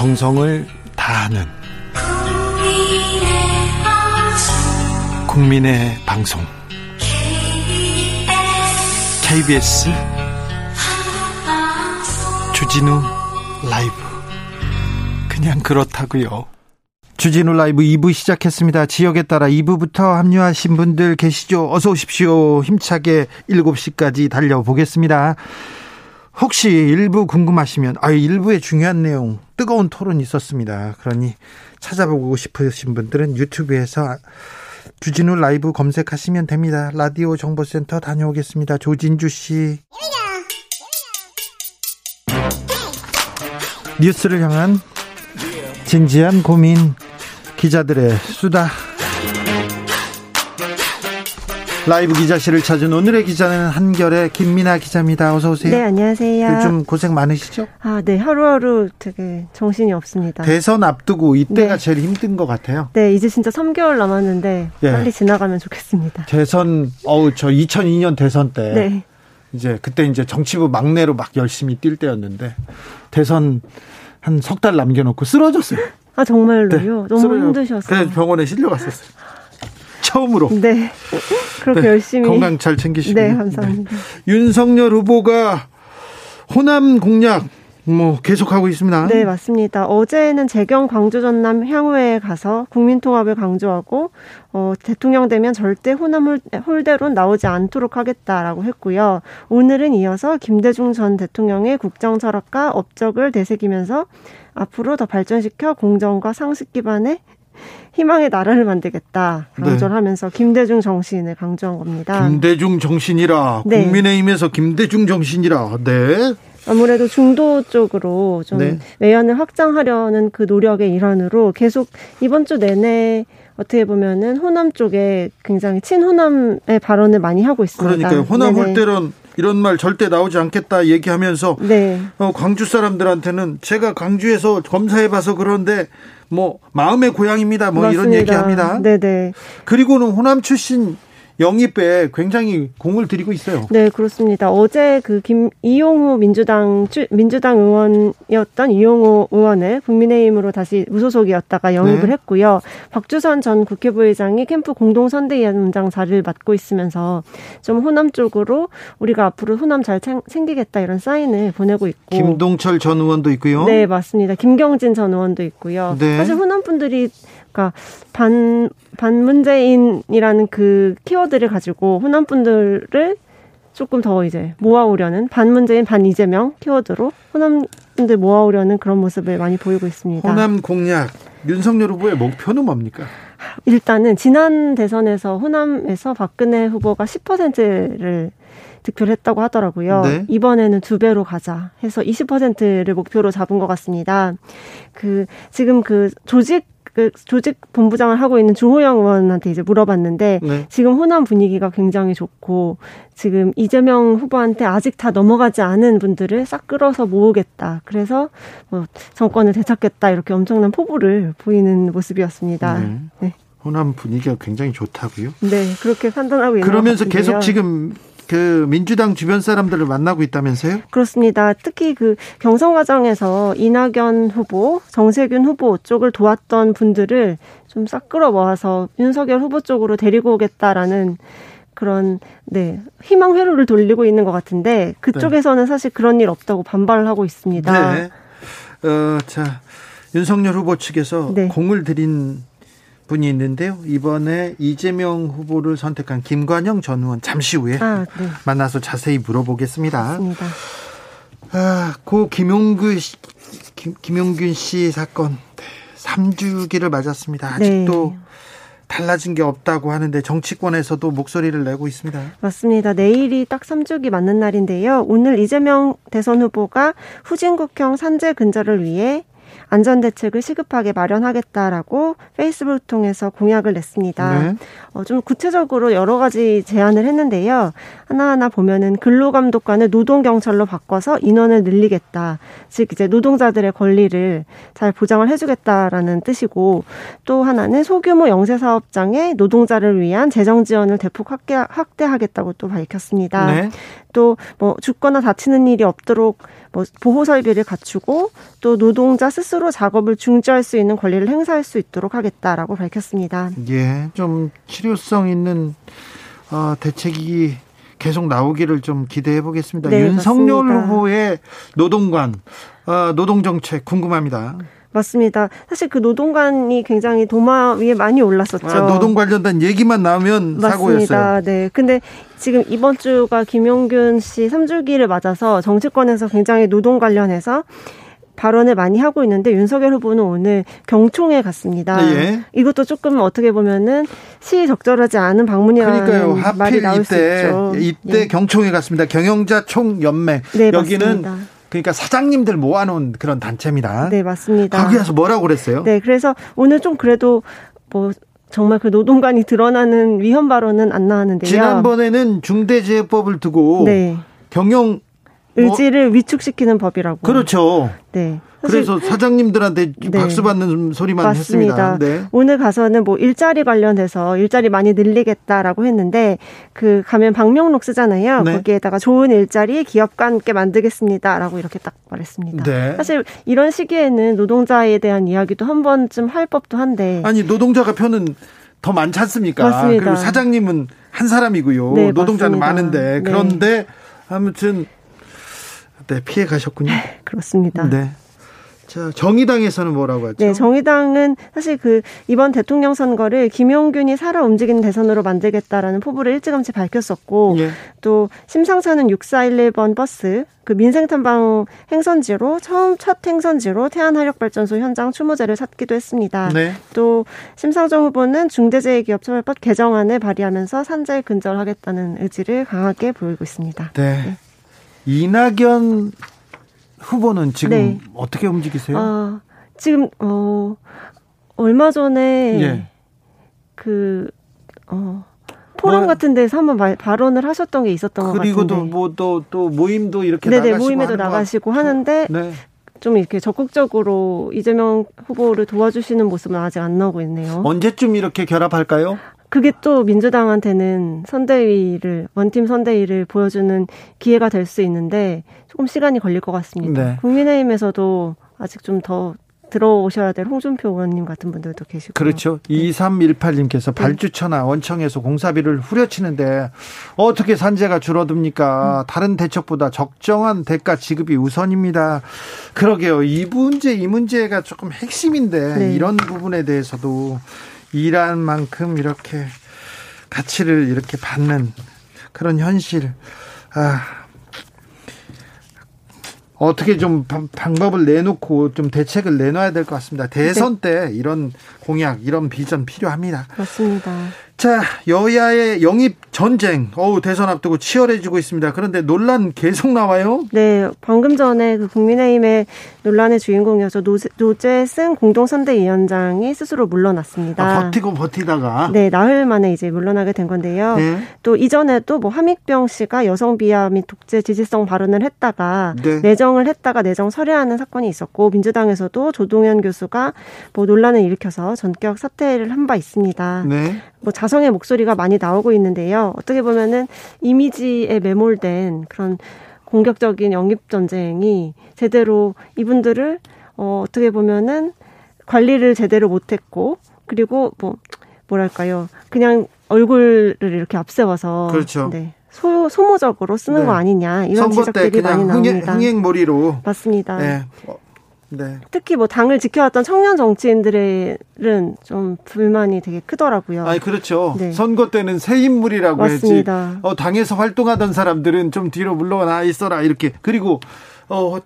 정성을 다하는 국민의 방송 KBS 주진우 라이브 그냥 그렇다고요. 주진우 라이브 2부 시작했습니다. 지역에 따라 2부부터 합류하신 분들 계시죠? 어서 오십시오. 힘차게 7시까지 달려보겠습니다. 혹시 일부 궁금하시면 아 일부의 중요한 내용 뜨거운 토론 있었습니다. 그러니 찾아보고 싶으신 분들은 유튜브에서 주진우 라이브 검색하시면 됩니다. 라디오 정보센터 다녀오겠습니다. 조진주 씨. 뉴스를 향한 진지한 고민 기자들의 수다 라이브 기자실을 찾은 오늘의 기자는 한결의 김민아 기자입니다. 어서 오세요. 네, 안녕하세요. 요즘 고생 많으시죠? 아, 네. 하루하루 되게 정신이 없습니다. 대선 앞두고 이때가 네. 제일 힘든 것 같아요. 네, 이제 진짜 3개월 남았는데 네. 빨리 지나가면 좋겠습니다. 대선 어우, 저 2002년 대선 때 네. 이제 그때 이제 정치부 막내로 막 열심히 뛸 때였는데 대선 한 석 달 남겨 놓고 쓰러졌어요. 아 정말로요? 네, 너무 힘드셔서. 그래 병원에 실려 갔었어요. 처음으로. 네. 그렇게 네, 열심히. 건강 잘 챙기시고. 네, 감사합니다. 네. 윤석열 후보가 호남 공약 뭐 계속하고 있습니다. 네, 맞습니다. 어제는 재경 광주 전남 향후에 가서 국민 통합을 강조하고 어, 대통령 되면 절대 호남 홀대로 나오지 않도록 하겠다라고 했고요. 오늘은 이어서 김대중 전 대통령의 국정 철학과 업적을 되새기면서 앞으로 더 발전시켜 공정과 상식 기반의 희망의 나라를 만들겠다 강조를 네. 하면서 김대중 정신을 강조한 겁니다. 김대중 정신이라 네. 국민의힘에서 김대중 정신이라 네. 아무래도 중도 쪽으로 좀 네. 외연을 확장하려는 그 노력의 일환으로 계속 이번 주 내내 어떻게 보면은 호남 쪽에 굉장히 친호남의 발언을 많이 하고 있습니다. 그러니까요. 호남 올 때는 이런 말 절대 나오지 않겠다 얘기하면서 네. 어, 광주 사람들한테는 제가 광주에서 검사해봐서 그런데 뭐 마음의 고향입니다. 뭐 맞습니다. 이런 얘기합니다. 네네. 그리고는 호남 출신 영입에 굉장히 공을 들이고 있어요. 네, 그렇습니다. 어제 그 김 이용호 민주당 민주당 의원이었던 이용호 의원을 국민의힘으로 다시 무소속이었다가 영입을 네. 했고요. 박주선 전 국회부의장이 캠프 공동선대위원장 자리를 맡고 있으면서 좀 호남 쪽으로 우리가 앞으로 호남 잘 챙기겠다 이런 사인을 보내고 있고 김동철 전 의원도 있고요. 네, 맞습니다. 김경진 전 의원도 있고요. 네. 사실 호남 분들이 그러니까 반 반문재인이라는 그 키워드 를 가지고 호남 분들을 조금 더 이제 모아오려는 반문재인 반이재명 키워드로 호남 분들 모아오려는 그런 모습을 많이 보이고 있습니다. 호남 공약 윤석열 후보의 목표는 뭡니까? 일단은 지난 대선에서 호남에서 박근혜 후보가 10%를 득표를 했다고 하더라고요. 네. 이번에는 두 배로 가자 해서 20%를 목표로 잡은 것 같습니다. 그 지금 그 조직 그 조직 본부장을 하고 있는 주호영 의원한테 이제 물어봤는데 네. 지금 호남 분위기가 굉장히 좋고 지금 이재명 후보한테 아직 다 넘어가지 않은 분들을 싹 끌어서 모으겠다. 그래서 뭐 정권을 되찾겠다 이렇게 엄청난 포부를 보이는 모습이었습니다. 네. 네. 호남 분위기가 굉장히 좋다고요? 네, 그렇게 판단하고 있는 그러면서 계속 지금 그 민주당 주변 사람들을 만나고 있다면서요? 그렇습니다. 특히 그 경선 과정에서 이낙연 후보, 정세균 후보 쪽을 도왔던 분들을 좀 싹 끌어 모아서 윤석열 후보 쪽으로 데리고 오겠다라는 그런 네 희망 회로를 돌리고 있는 것 같은데 그쪽에서는 네. 사실 그런 일 없다고 반발을 하고 있습니다. 네. 어, 자 윤석열 후보 측에서 네. 공을 들인 분이 있는데요. 이번에 이재명 후보를 선택한 김관영 전 의원 잠시 후에 아, 네. 만나서 자세히 물어보겠습니다. 맞습니다. 아, 고 김용균 씨, 김, 김용균 씨 사건 3주기를 맞았습니다. 아직도 네. 달라진 게 없다고 하는데 정치권에서도 목소리를 내고 있습니다. 맞습니다. 내일이 딱 3주기 맞는 날인데요. 오늘 이재명 대선 후보가 후진국형 산재 근절을 위해 안전 대책을 시급하게 마련하겠다라고 페이스북 통해서 공약을 냈습니다. 네. 어, 좀 구체적으로 여러 가지 제안을 했는데요. 하나하나 보면은 근로감독관을 노동경찰로 바꿔서 인원을 늘리겠다. 즉 이제 노동자들의 권리를 잘 보장을 해주겠다라는 뜻이고 또 하나는 소규모 영세 사업장에 노동자를 위한 재정 지원을 대폭 확대, 확대하겠다고 또 밝혔습니다. 네. 또뭐 죽거나 다치는 일이 없도록 뭐 보호 설비를 갖추고 또 노동자 스스로 작업을 중지할 수 있는 권리를 행사할 수 있도록 하겠다라고 밝혔습니다. 예, 좀 실효성 있는 어, 대책이 계속 나오기를 좀 기대해 보겠습니다. 네, 윤석열 맞습니다. 후보의 노동관, 어, 노동정책 궁금합니다. 맞습니다. 사실 그 노동관이 굉장히 도마 위에 많이 올랐었죠. 아, 노동 관련된 얘기만 나오면 맞습니다. 사고였어요. 네. 근데 지금 이번 주가 김용균 씨 3주기를 맞아서 정치권에서 굉장히 노동 관련해서 발언을 많이 하고 있는데 윤석열 후보는 오늘 경총에 갔습니다. 예. 이것도 조금 어떻게 보면은 시적절하지 않은 방문이라는 그러니까요. 말이 나올 이때, 수 있죠. 이때 예. 경총에 갔습니다. 경영자 총연맹. 네, 여기는 맞습니다. 그러니까 사장님들 모아놓은 그런 단체입니다. 네, 맞습니다. 거기 가서 뭐라고 그랬어요? 네, 그래서 오늘 좀 그래도 뭐 정말 그 노동관이 드러나는 위헌 발언은 안 나왔는데요. 지난번에는 중대재해법을 두고 네. 경영 의지를 뭐, 위축시키는 법이라고. 그렇죠. 네. 그래서 사장님들한테 네. 박수 받는 소리만 맞습니다. 했습니다. 네. 오늘 가서는 뭐 일자리 관련해서 일자리 많이 늘리겠다라고 했는데 그 가면 방명록 쓰잖아요. 네. 거기에다가 좋은 일자리 기업과 함께 만들겠습니다라고 이렇게 딱 말했습니다. 네. 사실 이런 시기에는 노동자에 대한 이야기도 한 번쯤 할 법도 한데 아니 노동자가 표는 더 많지 않습니까? 맞습니다. 그리고 사장님은 한 사람이고요. 네, 노동자는 맞습니다. 많은데 네. 그런데 아무튼 네, 피해 가셨군요. 그렇습니다. 네. 자, 정의당에서는 뭐라고 하죠? 네, 정의당은 사실 그 이번 대통령 선거를 김용균이 살아 움직이는 대선으로 만들겠다라는 포부를 일찌감치 밝혔었고 예. 또 심상찮은 6411번 버스 그 민생 탐방 행선지로 처음 첫 행선지로 태안 화력 발전소 현장 추모제를 찾기도 했습니다. 네. 또 심상정 후보는 중대재해기업처벌법 개정안을 발의하면서 산재 근절하겠다는 의지를 강하게 보이고 있습니다. 네. 네. 이낙연 후보는 지금 네. 어떻게 움직이세요? 아, 지금 어 얼마 전에 예. 그 어. 포럼 뭐, 같은 데서 한번 말, 발언을 하셨던 게 있었던 것 같은데. 그리고 또뭐또또 또 모임도 이렇게 네네, 나가시고 모임에도 나가시고 하는데 네. 좀 이렇게 적극적으로 이재명 후보를 도와주시는 모습은 아직 안 나오고 있네요. 언제쯤 이렇게 결합할까요? 그게 또 민주당한테는 선대위를 원팀 선대위를 보여주는 기회가 될 수 있는데 조금 시간이 걸릴 것 같습니다. 네. 국민의힘에서도 아직 좀 더 들어오셔야 될 홍준표 의원님 같은 분들도 계시고 그렇죠. 네. 2318님께서 발주처나 원청에서 공사비를 후려치는데 어떻게 산재가 줄어듭니까? 음. 다른 대책보다 적정한 대가 지급이 우선입니다. 그러게요. 이 문제 이 문제가 조금 핵심인데 네. 이런 부분에 대해서도 일한 만큼 이렇게 가치를 이렇게 받는 그런 현실. 아, 어떻게 좀 방법을 내놓고 좀 대책을 내놔야 될 것 같습니다. 대선 네. 때 이런 공약, 이런 비전 필요합니다. 맞습니다. 자, 여야의 영입 전쟁, 어우, 대선 앞두고 치열해지고 있습니다. 그런데 논란 계속 나와요? 네, 방금 전에 그 국민의힘의 논란의 주인공이어서 노재승 공동선대위원장이 스스로 물러났습니다. 아, 버티고 버티다가? 네, 나흘 만에 이제 물러나게 된 건데요. 네. 또 이전에도 뭐 함익병 씨가 여성 비하 및 독재 지지성 발언을 했다가 네. 내정을 했다가 내정 철회하는 사건이 있었고 민주당에서도 조동현 교수가 뭐 논란을 일으켜서 전격 사퇴를 한 바 있습니다. 네. 뭐 자 성의 목소리가 많이 나오고 있는데요. 어떻게 보면은 이미지에 매몰된 그런 공격적인 영입 전쟁이 제대로 이분들을 어 어떻게 보면은 관리를 제대로 못했고 그리고 뭐 뭐랄까요 그냥 얼굴을 이렇게 앞세워서 그렇죠. 네. 소, 소모적으로 쓰는 네. 거 아니냐 이런 지적들이 많이 나옵니다. 흥행, 흥행몰이로 맞습니다. 네. 어, 네. 특히 뭐 당을 지켜왔던 청년 정치인들은 좀 불만이 되게 크더라고요. 아니 그렇죠. 네. 선거 때는 새 인물이라고 맞습니다. 했지. 어, 당에서 활동하던 사람들은 좀 뒤로 물러나 있어라 이렇게. 그리고 어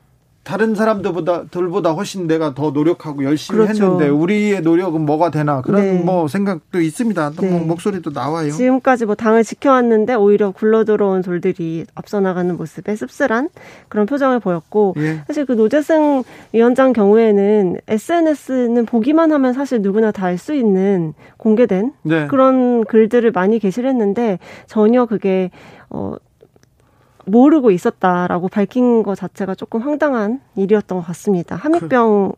다른 사람들보다 들보다 훨씬 내가 더 노력하고 열심히 그렇죠. 했는데 우리의 노력은 뭐가 되나 그런 네. 뭐 생각도 있습니다. 또뭐 네. 뭐 목소리도 나와요. 지금까지 뭐 당을 지켜왔는데 오히려 굴러 들어온 돌들이 앞서 나가는 모습에 씁쓸한 그런 표정을 보였고 예. 사실 그 노재승 위원장 경우에는 SNS는 보기만 하면 사실 누구나 다 알 수 있는 공개된 네. 그런 글들을 많이 게시했는데 전혀 그게 어 모르고 있었다라고 밝힌 것 자체가 조금 황당한 일이었던 것 같습니다. 함익병, 그,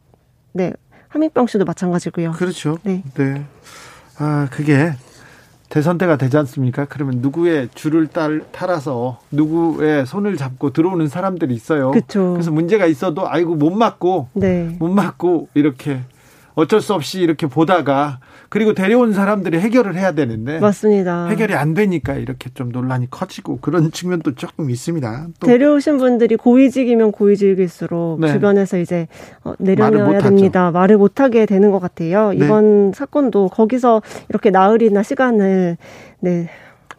네, 함익병 씨도 마찬가지고요. 그렇죠. 네. 네. 아, 그게 대선 때가 되지 않습니까? 그러면 누구의 줄을 딸, 따라서 누구의 손을 잡고 들어오는 사람들이 있어요. 그쵸. 그래서 문제가 있어도 아이고 못 맞고 네. 못 맞고 이렇게 어쩔 수 없이 이렇게 보다가 그리고 데려온 사람들이 해결을 해야 되는데 맞습니다. 해결이 안 되니까 이렇게 좀 논란이 커지고 그런 측면도 조금 있습니다. 데려오신 분들이 고위직이면 고위직일수록 네. 주변에서 이제 어, 내려놔야 됩니다. 말을 못하게 되는 것 같아요. 네. 이번 사건도 거기서 이렇게 나흘이나 시간을 네,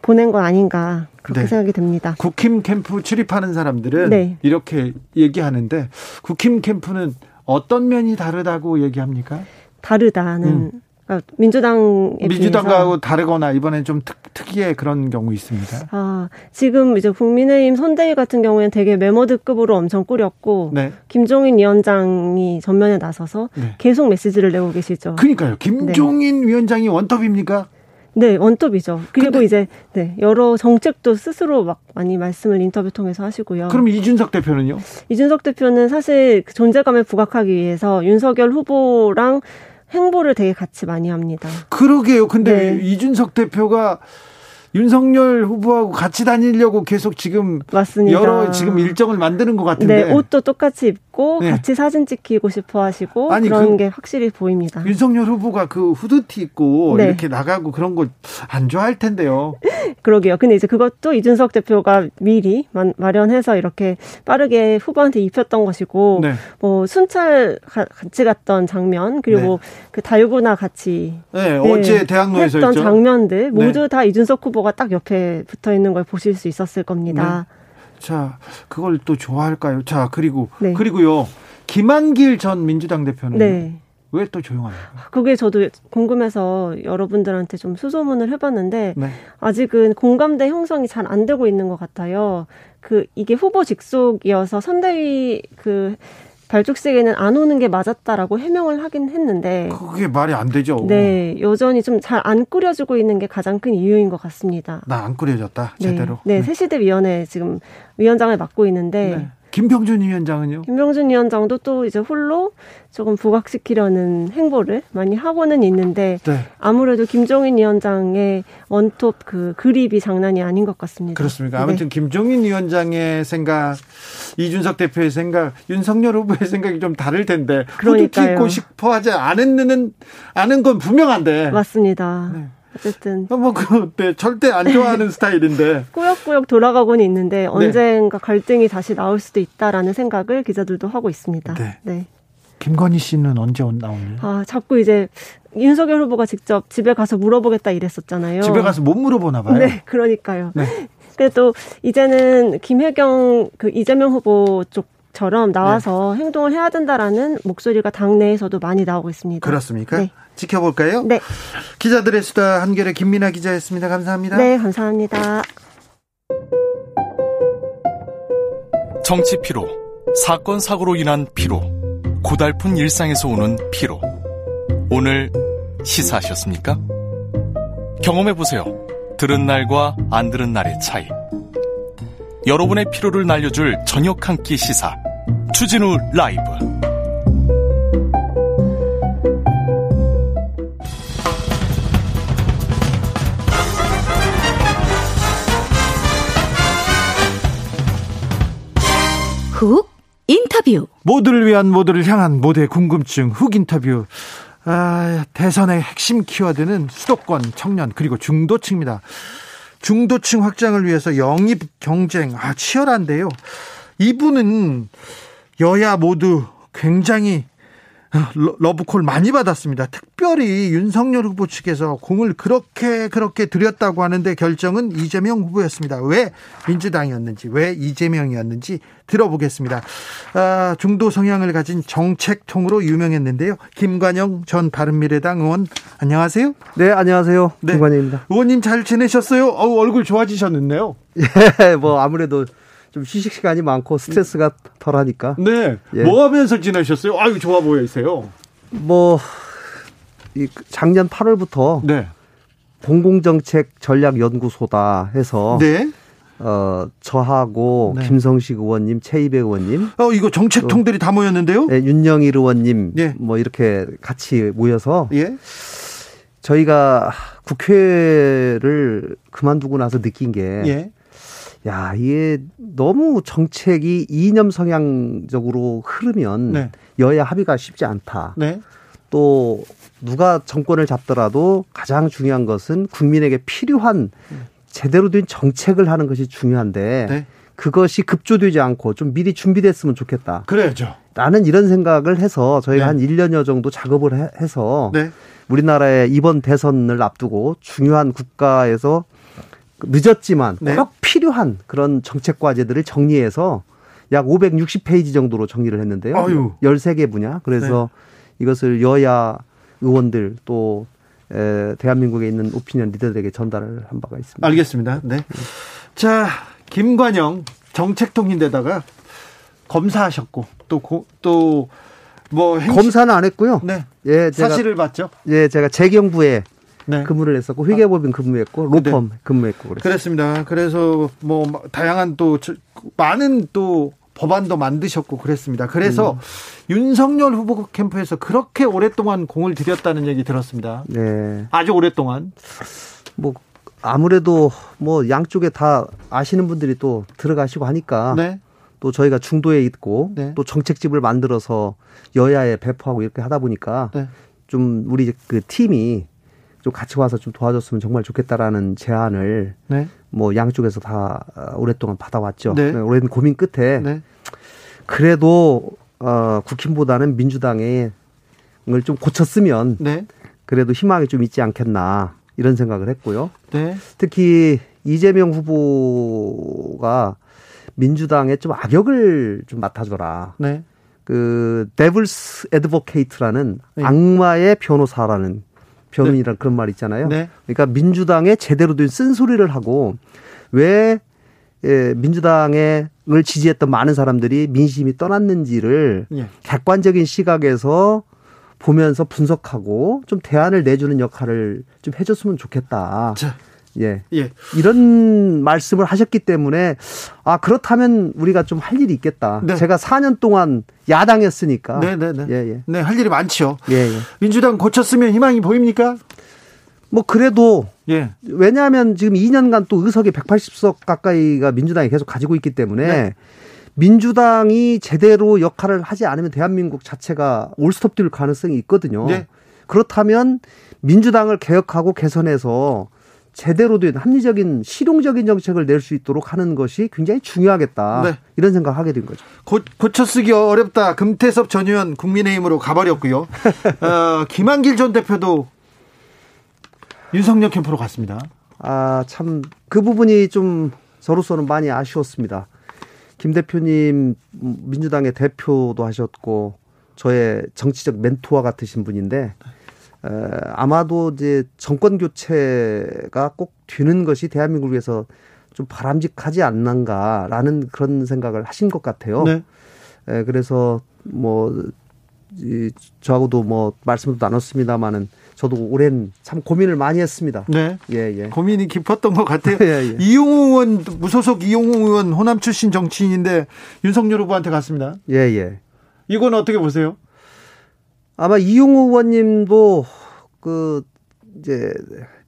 보낸 건 아닌가 그렇게 네. 생각이 듭니다. 국힘 캠프 출입하는 사람들은 네. 이렇게 얘기하는데 국힘 캠프는 어떤 면이 다르다고 얘기합니까? 다르다는 음. 그러니까 민주당에 민주당하고 다르거나 이번엔 좀 특, 특이의 그런 경우 있습니다. 아 지금 이제 국민의힘 선대위 같은 경우에는 되게 메모드급으로 엄청 꾸렸고 네. 김종인 위원장이 전면에 나서서 네. 계속 메시지를 내고 계시죠. 그러니까요. 김종인 네. 위원장이 원톱입니까? 네, 원톱이죠. 그리고 이제 네, 여러 정책도 스스로 막 많이 말씀을 인터뷰 통해서 하시고요. 그럼 이준석 대표는요? 이준석 대표는 사실 그 존재감을 부각하기 위해서 윤석열 후보랑 행보를 되게 같이 많이 합니다. 그러게요. 근데 네. 이준석 대표가 윤석열 후보하고 같이 다니려고 계속 지금 맞습니다. 여러 지금 일정을 만드는 것 같은데 네, 옷도 똑같이 입고 네. 같이 사진 찍히고 싶어 하시고 아니, 그런 그, 게 확실히 보입니다. 윤석열 후보가 그 후드티 입고 네. 이렇게 나가고 그런 거 안 좋아할 텐데요. 그러게요. 근데 이제 그것도 이준석 대표가 미리 마 련해서 이렇게 빠르게 후보한테 입혔던 것이고 네. 뭐 순찰 같이 갔던 장면 그리고 네. 그 달고나 같이 네, 어제 대학로에서 했던 장면들 모두 다 이준석 후보 후보가 딱 옆에 붙어 있는 걸 보실 수 있었을 겁니다. 네. 자, 그걸 또 좋아할까요? 자, 그리고 네. 그리고요. 김한길 전 민주당 대표는 네. 왜또 조용합니까? 그게 저도 궁금해서 여러분들한테 좀 수소문을 해봤는데 네. 아직은 공감대 형성이 잘 안 되고 있는 것 같아요. 그 이게 후보 직속이어서 선대위 그 발족식에는 안 오는 게 맞았다라고 해명을 하긴 했는데 그게 말이 안 되죠. 네, 여전히 좀 잘 안 꾸려지고 있는 게 가장 큰 이유인 것 같습니다. 나 안 꾸려졌다 네. 제대로. 네, 네, 새시대 위원회 지금 위원장을 맡고 있는데 네. 김병준 위원장은요? 김병준 위원장도 또 이제 홀로 조금 부각시키려는 행보를 많이 하고는 있는데 네. 아무래도 김종인 위원장의 원톱 그 그립이 장난이 아닌 것 같습니다. 그렇습니까? 아무튼 네. 김종인 위원장의 생각, 이준석 대표의 생각, 윤석열 후보의 생각이 좀 다를 텐데 후드 입고 싶어 하지 않은 않은 건 분명한데 맞습니다. 네. 어쨌든 뭐그 네, 절대 안 좋아하는 스타일인데 꾸역꾸역 돌아가고는 있는데 네. 언젠가 갈등이 다시 나올 수도 있다라는 생각을 기자들도 하고 있습니다. 네. 네. 김건희 씨는 언제 나오나요? 아 자꾸 이제 윤석열 후보가 직접 집에 가서 물어보겠다 이랬었잖아요. 집에 가서 못 물어보나 봐요. 네, 그러니까요. 네. 그래도 이제는 김혜경 그 이재명 후보 쪽 처럼 나와서 네. 행동을 해야 된다라는 목소리가 당내에서도 많이 나오고 있습니다. 그렇습니까? 네. 지켜볼까요? 네. 기자들의 수다 한결의 김민아 기자였습니다. 감사합니다. 네, 감사합니다. 정치 피로, 사건 사고로 인한 피로, 고달픈 일상에서 오는 피로. 오늘 시사하셨습니까? 경험해 보세요. 들은 날과 안 들은 날의 차이. 여러분의 피로를 날려줄 저녁 한 끼 시사. 추진우 라이브. 훅 인터뷰. 모두를 위한 모두를 향한 모두의 궁금증 훅 인터뷰. 아, 대선의 핵심 키워드는 수도권, 청년, 그리고 중도층입니다. 중도층 확장을 위해서 영입 경쟁, 아, 치열한데요. 이분은 여야 모두 굉장히 러브콜 많이 받았습니다. 특별히 윤석열 후보 측에서 공을 그렇게 그렇게 들였다고 하는데 결정은 이재명 후보였습니다. 왜 민주당이었는지, 왜 이재명이었는지 들어보겠습니다. 아, 중도 성향을 가진 정책통으로 유명했는데요. 김관영 전 바른미래당 의원 안녕하세요. 네, 안녕하세요. 네. 김관영입니다. 의원님 잘 지내셨어요? 어우, 얼굴 좋아지셨는데요. 예, 뭐 아무래도 좀 휴식 시간이 많고 스트레스가 덜하니까. 네. 예. 뭐 하면서 지내셨어요? 아유 좋아 보이세요. 뭐이 작년 8월부터 네. 공공정책 전략연구소다 해서 네. 어, 저하고 네. 김성식 의원님, 최이배 의원님. 어, 이거 정책 통들이 다 모였는데요? 네, 윤영일 의원님. 예. 뭐 이렇게 같이 모여서. 예. 저희가 국회를 그만두고 나서 느낀 게 예. 야, 이게 너무 정책이 이념 성향적으로 흐르면 네. 여야 합의가 쉽지 않다. 네. 또 누가 정권을 잡더라도 가장 중요한 것은 국민에게 필요한 제대로 된 정책을 하는 것이 중요한데 네. 그것이 급조되지 않고 좀 미리 준비됐으면 좋겠다. 그래야죠. 나는 이런 생각을 해서 저희가 네. 한 1년여 정도 작업을 해서 네. 우리나라의 이번 대선을 앞두고 중요한 국가에서 늦었지만 네. 꼭 필요한 그런 정책 과제들을 정리해서 약 560페이지 정도로 정리를 했는데요. 아유. 13개 분야. 그래서 네. 이것을 여야 의원들 또 에, 대한민국에 있는 오피니언 리더들에게 전달을 한 바가 있습니다. 알겠습니다. 네. 자, 김관영 정책통인데다가 검사하셨고 또 또뭐 검사는 안 했고요. 네. 예, 제가, 사실을 봤죠. 예, 제가 재경부에 네. 근무를 했었고 회계법인 근무했고 로펌 네. 근무했고 그랬습니다. 그랬습니다. 그래서 뭐 다양한 또 많은 또 법안도 만드셨고 그랬습니다. 그래서 음. 윤석열 후보 캠프에서 그렇게 오랫동안 공을 들였다는 얘기 들었습니다. 네. 아주 오랫동안. 뭐 아무래도 뭐 양쪽에 다 아시는 분들이 또 들어가시고 하니까 네. 또 저희가 중도에 있고 네. 또 정책집을 만들어서 여야에 배포하고 이렇게 하다 보니까 네. 좀 우리 그 팀이 좀 같이 와서 좀 도와줬으면 정말 좋겠다라는 제안을 네. 뭐 양쪽에서 다 오랫동안 받아왔죠. 네. 네 오랜 고민 끝에 네. 그래도 어 국힘보다는 민주당에 을좀 고쳤으면 네. 그래도 희망이 좀 있지 않겠나 이런 생각을 했고요. 네. 특히 이재명 후보가 민주당에 좀 악역을 좀 맡아줘라. 네. 그 devil's advocate라는 네. 악마의 변호사라는 변호인이란 네. 그런 말 있잖아요. 네. 그러니까 민주당에 제대로 된 쓴소리를 하고 왜 예, 민주당을 지지했던 많은 사람들이 민심이 떠났는지를 예. 객관적인 시각에서 보면서 분석하고 좀 대안을 내주는 역할을 좀 해줬으면 좋겠다. 자, 예. 예. 이런 말씀을 하셨기 때문에 아 그렇다면 우리가 좀 할 일이 있겠다. 네. 제가 4년 동안 야당했으니까. 네, 네, 네. 예, 예. 네, 할 일이 많죠. 예, 예. 민주당 고쳤으면 희망이 보입니까? 뭐 그래도 예. 왜냐하면 지금 2년간 또 의석이 180석 가까이가 민주당이 계속 가지고 있기 때문에 네. 민주당이 제대로 역할을 하지 않으면 대한민국 자체가 올스톱 될 가능성이 있거든요. 네. 그렇다면 민주당을 개혁하고 개선해서 제대로 된 합리적인 실용적인 정책을 낼 수 있도록 하는 것이 굉장히 중요하겠다. 네. 이런 생각을 하게 된 거죠. 고, 고쳐쓰기 어렵다. 금태섭 전 의원 국민의힘으로 가버렸고요. 어, 김한길 전 대표도 윤석열 캠프로 갔습니다. 아, 참, 그 부분이 좀 저로서는 많이 아쉬웠습니다. 김 대표님 민주당의 대표도 하셨고 저의 정치적 멘토와 같으신 분인데 에, 아마도 이제 정권 교체가 꼭 되는 것이 대한민국을 위해서 좀 바람직하지 않는가라는 그런 생각을 하신 것 같아요. 네. 에, 그래서 뭐 이, 저하고도 뭐 말씀도 나눴습니다마는 저도 오랜 참 고민을 많이 했습니다. 네. 예, 예. 고민이 깊었던 것 같아요. 예, 예. 이용우 의원, 무소속 이용우 의원 호남 출신 정치인인데 윤석열 후보한테 갔습니다. 예, 예. 이건 어떻게 보세요? 아마 이용우 의원님도 그 이제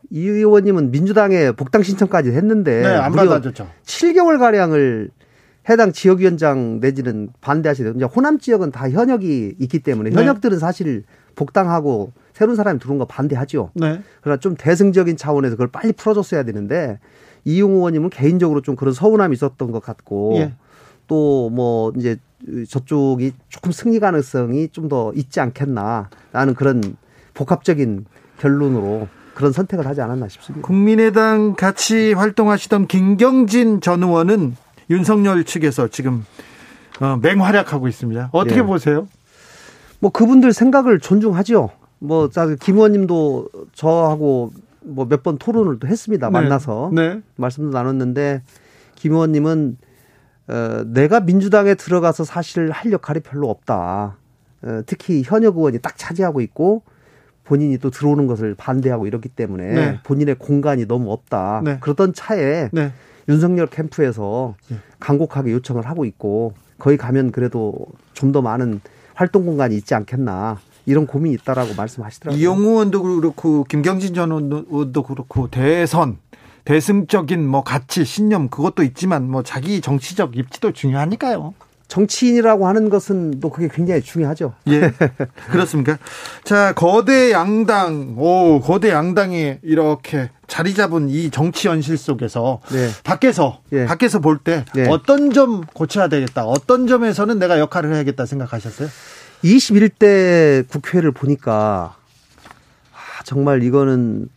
이 의원님은 민주당에 복당 신청까지 했는데 네, 안 받아줬죠. 7개월 가량을 해당 지역위원장 내지는 반대하시는 이제 호남 지역은 다 현역이 있기 때문에 네. 현역들은 사실 복당하고 새로운 사람이 들어온 거 반대하죠. 네. 그러나 좀 대승적인 차원에서 그걸 빨리 풀어줬어야 되는데 이용 의원님은 개인적으로 좀 그런 서운함이 있었던 것 같고 예. 또뭐 이제 저쪽이 조금 승리 가능성이 좀 더 있지 않겠나라는 그런 복합적인 결론으로 그런 선택을 하지 않았나 싶습니다. 국민의당 같이 활동하시던 김경진 전 의원은 윤석열 측에서 지금 어, 맹활약하고 있습니다. 어떻게 네. 보세요? 뭐 그분들 생각을 존중하지요. 뭐 김 의원님도 저하고 뭐 몇 번 토론을 또 했습니다. 네. 만나서 네. 말씀도 나눴는데 김 의원님은 어, 내가 민주당에 들어가서 사실 할 역할이 별로 없다. 어, 특히 현역 의원이 딱 차지하고 있고 본인이 또 들어오는 것을 반대하고 이렇기 때문에 네. 본인의 공간이 너무 없다. 네. 그러던 차에 네. 윤석열 캠프에서 네. 간곡하게 요청을 하고 있고 거기 가면 그래도 좀 더 많은 활동 공간이 있지 않겠나 이런 고민이 있다라고 말씀하시더라고요. 이용우 의원도 그렇고 김경진 전 의원도 그렇고 대선 대승적인 뭐 가치 신념 그것도 있지만 뭐 자기 정치적 입지도 중요하니까요. 정치인이라고 하는 것은 또 그게 굉장히 중요하죠. 예. 그렇습니까? 자, 거대 양당, 오, 거대 양당이 이렇게 자리 잡은 이 정치 현실 속에서 네. 밖에서, 예. 밖에서 볼때 예. 어떤 점 고쳐야 되겠다. 어떤 점에서는 내가 역할을 해야겠다 생각하셨어요? 21대 국회를 보니까 아, 정말 이거는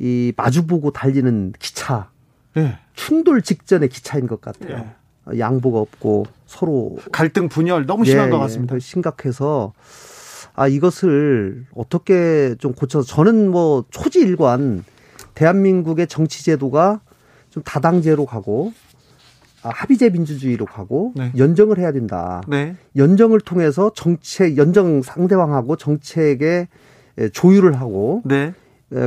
이 마주보고 달리는 기차. 예. 충돌 직전의 기차인 것 같아요. 예. 양보가 없고 서로 갈등 분열 너무 심한 예, 것 같습니다. 예, 심각해서 아 이것을 어떻게 좀 고쳐서 저는 뭐 초지일관 대한민국의 정치 제도가 좀 다당제로 가고 아, 합의제 민주주의로 가고 네. 연정을 해야 된다. 네. 연정을 통해서 정책 연정 상대방하고 정책의 조율을 하고 네.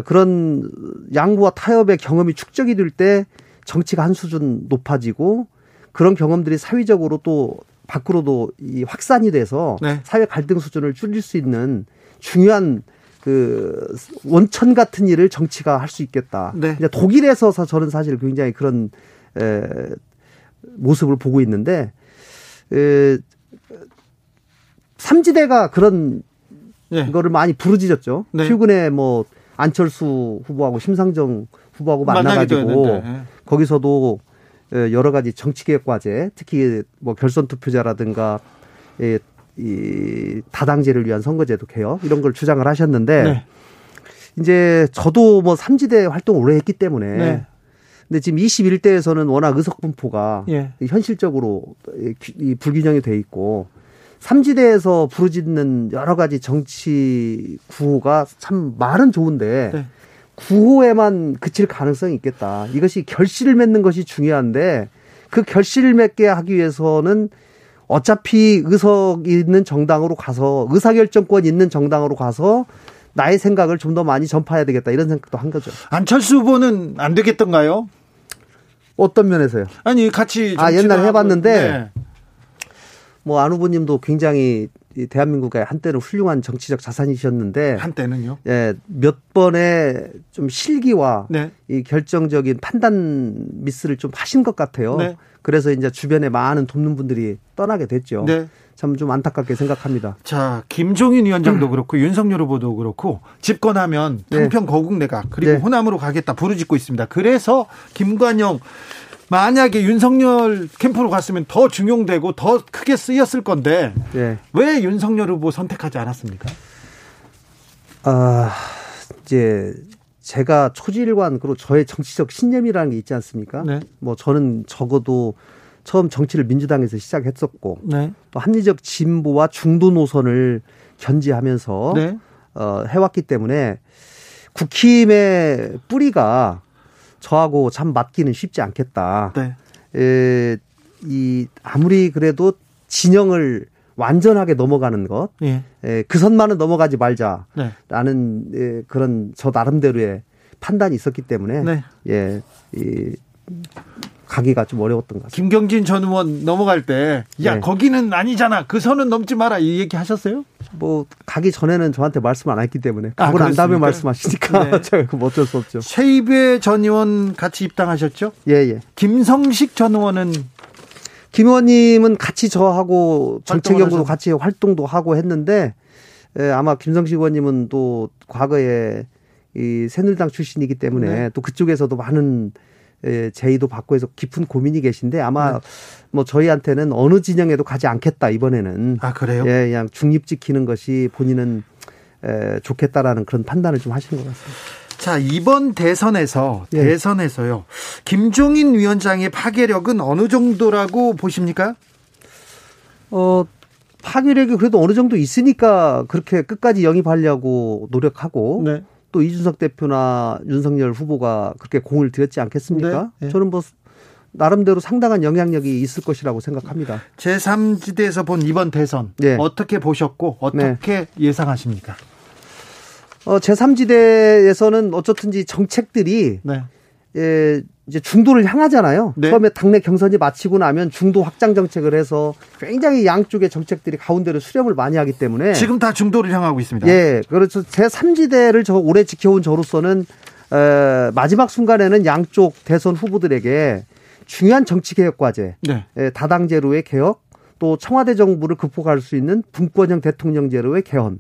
그런 양보와 타협의 경험이 축적이 될 때 정치가 한 수준 높아지고 그런 경험들이 사회적으로 또 밖으로도 이 확산이 돼서 네. 사회 갈등 수준을 줄일 수 있는 중요한 그 원천 같은 일을 정치가 할 수 있겠다. 네. 독일에서 저는 사실 굉장히 그런 에, 모습을 보고 있는데 에, 삼지대가 그런 네. 거를 많이 부르짖었죠. 네. 최근에 뭐 안철수 후보하고 심상정 후보하고 만나가지고 네. 거기서도 예, 여러 가지 정치개혁 과제, 특히 뭐 결선 투표자라든가 이, 이 다당제를 위한 선거제도 개혁 이런 걸 주장을 하셨는데 네. 이제 저도 뭐 삼지대 활동 오래 했기 때문에 네. 근데 지금 21대에서는 워낙 의석 분포가 예. 현실적으로 이 불균형이 돼 있고 삼지대에서 부르짖는 여러 가지 정치 구호가 참 말은 좋은데 네. 구호에만 그칠 가능성이 있겠다. 이것이 결실을 맺는 것이 중요한데 그 결실을 맺게 하기 위해서는 어차피 의석 있는 정당으로 가서 의사결정권 있는 정당으로 가서 나의 생각을 좀 더 많이 전파해야 되겠다 이런 생각도 한 거죠. 안철수 후보는 안 되겠던가요? 어떤 면에서요? 아니 같이 아 옛날에 해봤는데 네. 뭐 안 후보님도 굉장히 이 대한민국의 한때는 훌륭한 정치적 자산이셨는데 한때는요. 예, 몇 번의 좀 실기와 네. 이 결정적인 판단 미스를 좀 하신 것 같아요. 네. 그래서 이제 주변에 많은 돕는 분들이 떠나게 됐죠. 네. 참좀 안타깝게 생각합니다. 자, 김종인 위원장도 그렇고 윤석열 후보도 그렇고 집권하면 평평 네. 거국 내각 그리고 네. 호남으로 가겠다 부르짖고 있습니다. 그래서 김관영 만약에 윤석열 캠프로 갔으면 더 중용되고 더 크게 쓰였을 건데 네. 왜 윤석열 후보 선택하지 않았습니까? 아 이제 제가 초지일관 그리고 저의 정치적 신념이라는 게 있지 않습니까? 네. 뭐 저는 적어도 처음 정치를 민주당에서 시작했었고 네. 또 합리적 진보와 중도 노선을 견지하면서 네. 어, 해왔기 때문에 국힘의 뿌리가 저하고 참 맞기는 쉽지 않겠다. 네. 에, 이 아무리 그래도 진영을 완전하게 넘어가는 것, 예. 에, 그 선만은 넘어가지 말자라는 네. 에, 그런 저 나름대로의 판단이 있었기 때문에 네. 예, 이 가기가 좀 어려웠던 것 같습니다. 김경진 전 의원 넘어갈 때, 야, 네. 거기는 아니잖아. 그 선은 넘지 마라. 이 얘기 하셨어요? 뭐, 가기 전에는 저한테 말씀 안 했기 때문에. 아, 가고 난 다음에 말씀하시니까. 네. 제가 그 어쩔 수 없죠. 최입의 전 의원 같이 입당하셨죠? 예, 예. 김성식 전 의원은 김 의원님은 같이 저하고 정책 연구도 같이 활동도 하고 했는데, 예, 아마 김성식 의원님은 또 과거에 이 새누리당 출신이기 때문에 네. 또 그쪽에서도 많은 예, 제의도 받고 해서 깊은 고민이 계신데 아마 네. 뭐 저희한테는 어느 진영에도 가지 않겠다 이번에는 아 그래요? 예, 그냥 중립 지키는 것이 본인은 에, 좋겠다라는 그런 판단을 좀 하시는 것 같습니다. 자 이번 대선에서 예. 대선에서요 김종인 위원장의 파괴력은 어느 정도라고 보십니까? 어 파괴력이 그래도 어느 정도 있으니까 그렇게 끝까지 영입하려고 노력하고 네. 또 이준석 대표나 윤석열 후보가 그렇게 공을 들였지 않겠습니까? 네. 네. 저는 뭐 나름대로 상당한 영향력이 있을 것이라고 생각합니다. 제3지대에서 본 이번 대선 네. 어떻게 보셨고 어떻게 네. 예상하십니까? 어, 제3지대에서는 어쨌든지 정책들이 네. 예, 이제 중도를 향하잖아요. 네. 처음에 당내 경선이 마치고 나면 중도 확장 정책을 해서 굉장히 양쪽의 정책들이 가운데로 수렴을 많이 하기 때문에 지금 다 중도를 향하고 있습니다. 예, 그렇죠. 제 3지대를 저 오래 지켜온 저로서는 에, 마지막 순간에는 양쪽 대선 후보들에게 중요한 정치 개혁 과제, 네. 에, 다당제로의 개혁, 또 청와대 정부를 극복할 수 있는 분권형 대통령제로의 개헌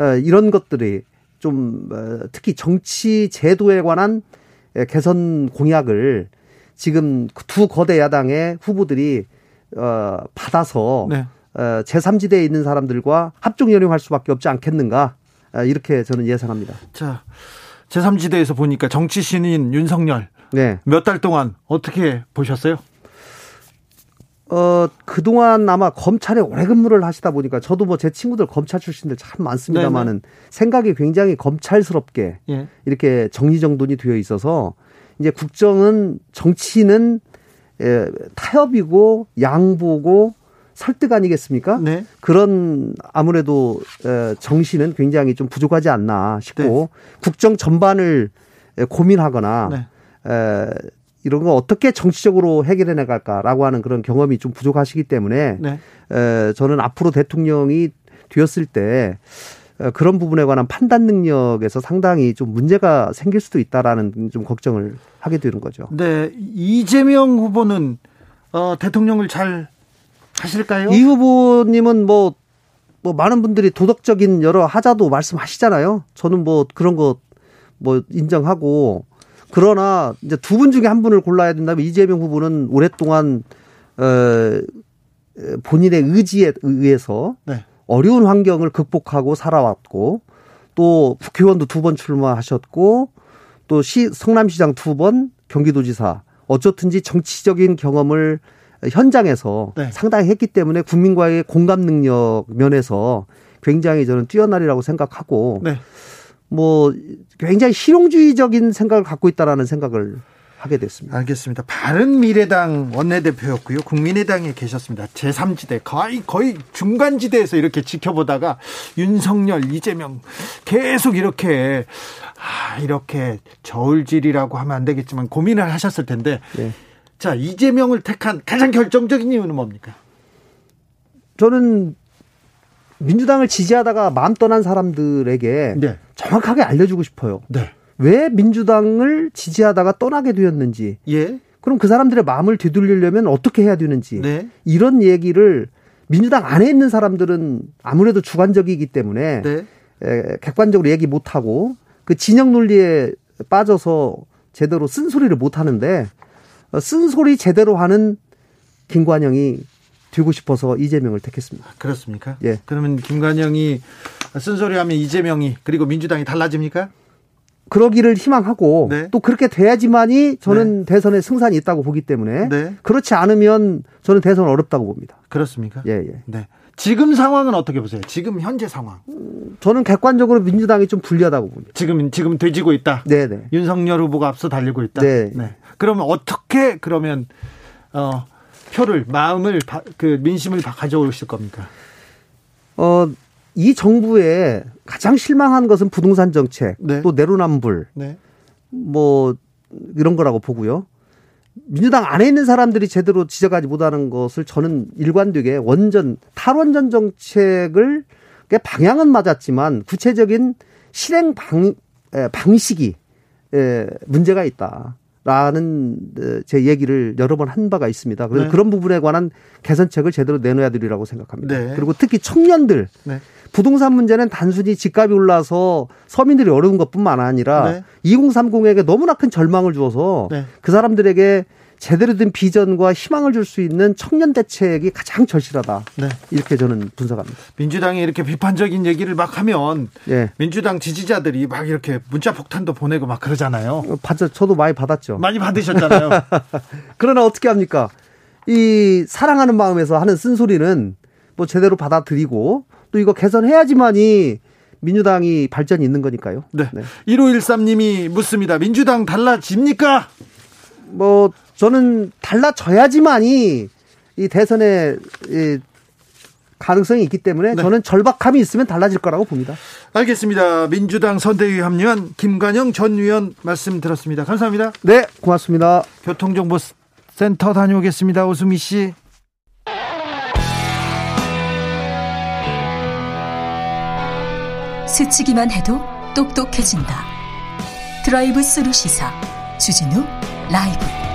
에, 이런 것들이 좀 어, 특히 정치 제도에 관한 개선 공약을 지금 두 거대 야당의 후보들이 어 받아서 네. 어 제3지대에 있는 사람들과 합종 연용할 수밖에 없지 않겠는가 어, 이렇게 저는 예상합니다. 자, 제3지대에서 보니까 정치 신인 윤석열 네. 몇 달 동안 어떻게 보셨어요? 어, 그동안 아마 검찰에 오래 근무를 하시다 보니까 저도 뭐 제 친구들 검찰 출신들 참 많습니다만은 생각이 굉장히 검찰스럽게 예. 이렇게 정리정돈이 되어 있어서 이제 국정은 정치는 예, 타협이고 양보고 설득 아니겠습니까? 네. 그런 아무래도 정신은 굉장히 좀 부족하지 않나 싶고 네. 국정 전반을 고민하거나 네. 이런 거 어떻게 정치적으로 해결해 나갈까라고 하는 그런 경험이 좀 부족하시기 때문에 네. 에, 저는 앞으로 대통령이 되었을 때 그런 부분에 관한 판단 능력에서 상당히 좀 문제가 생길 수도 있다라는 좀 걱정을 하게 되는 거죠. 네, 이재명 후보는 어, 대통령을 잘 하실까요? 이 후보님은 뭐, 뭐 많은 분들이 도덕적인 여러 하자도 말씀하시잖아요. 저는 뭐 그런 거 뭐 인정하고 그러나 이제 두 분 중에 한 분을 골라야 된다면 이재명 후보는 오랫동안 어 본인의 의지에 의해서 네. 어려운 환경을 극복하고 살아왔고 또 국회의원도 두 번 출마하셨고 또 시 성남시장 두 번 경기도지사 어쩌든지 정치적인 경험을 현장에서 네. 상당히 했기 때문에 국민과의 공감 능력 면에서 굉장히 저는 뛰어나리라고 생각하고 네. 뭐 굉장히 실용주의적인 생각을 갖고 있다라는 생각을 하게 됐습니다. 알겠습니다. 바른 미래당 원내대표였고요. 국민의당에 계셨습니다. 제3지대 거의 거의 중간 지대에서 이렇게 지켜보다가 윤석열, 이재명 계속 이렇게 아, 이렇게 저울질이라고 하면 안 되겠지만 고민을 하셨을 텐데. 네. 자, 이재명을 택한 가장 결정적인 이유는 뭡니까? 저는 민주당을 지지하다가 마음 떠난 사람들에게 네. 정확하게 알려주고 싶어요. 네. 왜 민주당을 지지하다가 떠나게 되었는지. 예. 그럼 그 사람들의 마음을 되돌리려면 어떻게 해야 되는지. 네. 이런 얘기를 민주당 안에 있는 사람들은 아무래도 주관적이기 때문에 네. 에, 객관적으로 얘기 못 하고 그 진영 논리에 빠져서 제대로 쓴소리를 못 하는데 어, 쓴소리 제대로 하는 김관영이 되고 싶어서 이재명을 택했습니다. 그렇습니까? 예. 그러면 김관영이 쓴소리하면 이재명이 그리고 민주당이 달라집니까? 그러기를 희망하고 네. 또 그렇게 돼야지만이 저는 네. 대선에 승산이 있다고 보기 때문에 네. 그렇지 않으면 저는 대선 어렵다고 봅니다. 그렇습니까? 예, 예. 네. 지금 상황은 어떻게 보세요? 지금 현재 상황. 저는 객관적으로 민주당이 좀 불리하다고 봅니다. 지금 지금 돼지고 있다. 네, 네. 윤석열 후보가 앞서 달리고 있다. 네. 네. 그러면 어떻게 그러면 어 표를 마음을 그 민심을 가져오실 겁니까? 어, 이 정부에 가장 실망한 것은 부동산 정책, 네. 또 내로남불, 네. 뭐 이런 거라고 보고요. 민주당 안에 있는 사람들이 제대로 지적하지 못하는 것을 저는 일관되게 원전 탈원전 정책을 방향은 맞았지만 구체적인 실행 방 방식이 문제가 있다. 라는 어, 제 얘기를 여러 번 한 바가 있습니다. 그래서 네. 그런 부분에 관한 개선책을 제대로 내놓아야 되리라고 생각합니다. 네. 그리고 특히 청년들 네. 부동산 문제는 단순히 집값이 올라서 서민들이 어려운 것뿐만 아니라 2030에게 너무나 큰 절망을 주어서 네. 그 사람들에게 제대로 된 비전과 희망을 줄 수 있는 청년 대책이 가장 절실하다. 네. 이렇게 저는 분석합니다. 민주당이 이렇게 비판적인 얘기를 막 하면 네. 민주당 지지자들이 막 이렇게 문자 폭탄도 보내고 막 그러잖아요. 어, 받죠. 저도 많이 받았죠. 많이 받으셨잖아요. 그러나 어떻게 합니까? 이 사랑하는 마음에서 하는 쓴소리는 뭐 제대로 받아들이고 또 이거 개선해야지만이 민주당이 발전이 있는 거니까요. 네. 네. 1513님이 묻습니다. 민주당 달라집니까? 뭐 저는 달라져야지만이 이 대선에 이 가능성이 있기 때문에 네. 저는 절박함이 있으면 달라질 거라고 봅니다. 알겠습니다. 민주당 선대위 합류한 김관영 전 의원 말씀 들었습니다. 감사합니다. 네, 고맙습니다. 교통정보센터 다녀오겠습니다. 오수미 씨. 스치기만 해도 똑똑해진다. 드라이브 스루 시사 주진우 라이브